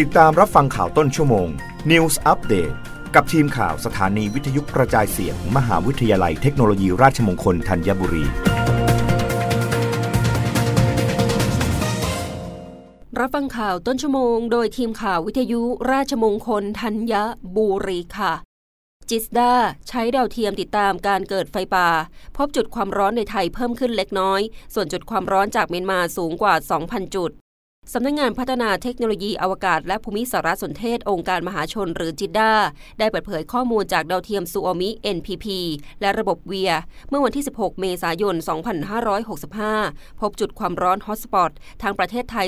ติดตามรับฟังข่าวต้นชั่วโมง News Update กับทีมข่าวสถานีวิทยุกระจายเสียงมมหาวิทยาลัยเทคโนโลยีราชมงคลธัญบุรี รับฟังข่าวต้นชั่วโมง โดยทีมข่าววิทยุราชมงคลธัญบุรีค่ะ จิสดาใช้ดาวเทียมติดตามการเกิดไฟป่า พบจุดความร้อนในไทยเพิ่มขึ้นเล็กน้อย ส่วนจุดความร้อนจากเมียนมาสูงกว่า 2,000 จุด สำนักงงานพัฒนาเทคโนโลยีอวกาศและภูมิสารสนเทศองค์การมหาชนหรือจิด้าได้เปิดเผยข้อมูลจากดาวเทียมซูโอมิ NPP และระบบเวีย เมื่อวันที่ 16 เมษายน 2565 พบจุดความร้อนฮอตสปอตทางประเทศไทย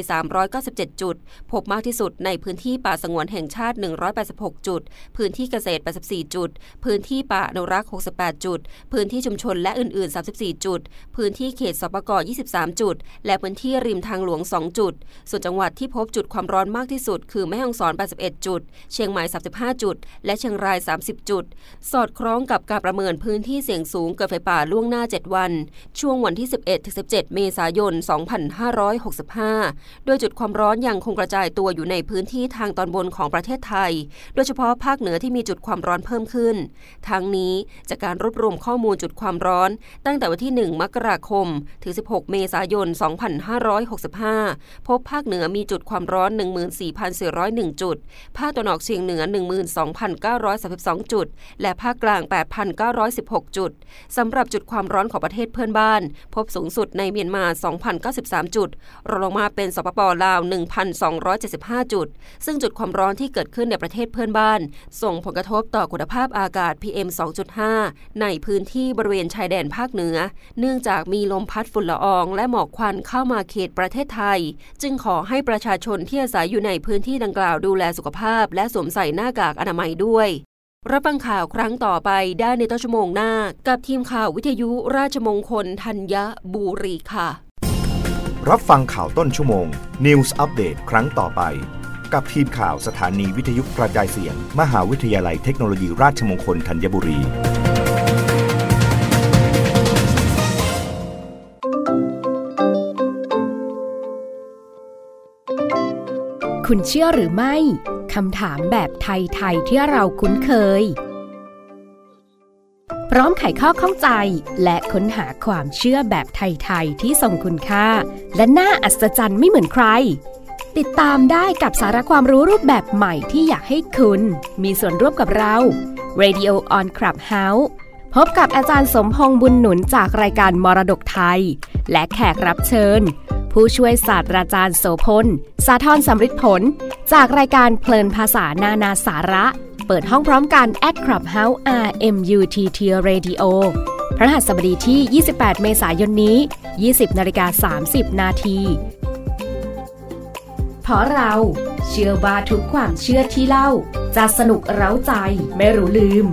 397 จุด พบมากที่สุดในพื้นที่ป่าสงวนแห่งชาติ 186 จุด พื้นที่เกษตร 84 จุด พื้นที่ป่าอนุรักษ์ 68 จุด พื้นที่ชุมชนและอื่น ๆ 34 จุด พื้นที่เขตสปก23 จุด และพื้นที่ริมทางหลวง 2 จุดส่วนจังหวัดที่พบจุดความร้อนมากที่สุด คือแม่ฮ่องสอน 81 จุด เชียงใหม่ 35 จุด และเชียงราย 30 จุด สอดคล้องกับการประเมินพื้นที่เสี่ยงสูงเกิดไฟป่าล่วงหน้า 7 วัน ช่วงวันที่ 11-17 เมษายน 2565 โดยจุดความร้อนยังคงกระจายตัวอยู่ในพื้นที่ทางตอนบนของประเทศไทย โดยเฉพาะภาคเหนือที่มีจุดความร้อนเพิ่มขึ้น ทั้งนี้จากการรวบรวมข้อมูลจุดความร้อน ตั้งแต่วันที่ 1 มกราคม ถึง 16 เมษายน 2565 พบภาคเหนือมีจุดความร้อน 14,401 จุด ภาคตะวันออกเฉียงเหนือ 12,932 จุด และภาคกลาง 8,916 จุด สำหรับจุดความร้อนของประเทศเพื่อนบ้าน พบสูงสุดในเมียนมา 2,093 จุด รองลงมาเป็นสปปลาว 1,275 จุด ซึ่งจุดความร้อนที่เกิดขึ้นในประเทศเพื่อนบ้าน ส่งผลกระทบต่อคุณภาพอากาศ PM 2.5 ในพื้นที่บริเวณชายแดนภาคเหนือ เนื่องจากมีลมพัดฝุ่นละออง และหมอกควันเข้ามาเขตประเทศไทย จึงขขอให้ประชาชนที่อาศัยอยู่ในพื้นที่ดังกล่าวดูแลสุขภาพ และสวมใส่หน้ากากอนามัยด้วย รับฟังข่าวครั้งต่อไปได้ในต้นชั่วโมงหน้า กับทีมข่าววิทยุราชมงคลธัญบุรีค่ะ รับฟังข่าวต้นชั่วโมง News อัปเดตครั้งต่อไป กับทีมข่าวสถานีวิทยุกระจายเสียง มหาวิทยาลัยเทคโนโลยีราชมงคลธัญบุรี คุณเชื่อหรือไม่คำถามแบบไทยๆที่เราคุ้นเคย พร้อมไขข้อข้องใจและค้นหาความเชื่อแบบไทยๆที่ทรงคุณค่า และน่าอัศจรรย์ไม่เหมือนใคร ติดตามได้กับสาระความรู้รูปแบบใหม่ที่อยากให้คุณ มีส่วนร่วมกับเรา Radio on Clubhouse พบกับอาจารย์สมพงษ์บุญหนุนจากรายการมรดกไทย และแขกรับเชิญ ผู้ช่วยศาสตราจารย์โสพล สาทรสำริดผล จากรายการเพลินภาษานานาสาระ เปิดห้องพร้อมกัน at Clubhouse RMUTT Radio พระหัสบดีที่ 28 เมษายนนี้ 20นาฬิกา30 นาทีเพราะเรา เชื่อว่าทุกความเชื่อที่เล่า จะสนุกเร้าใจไม่รู้ลืม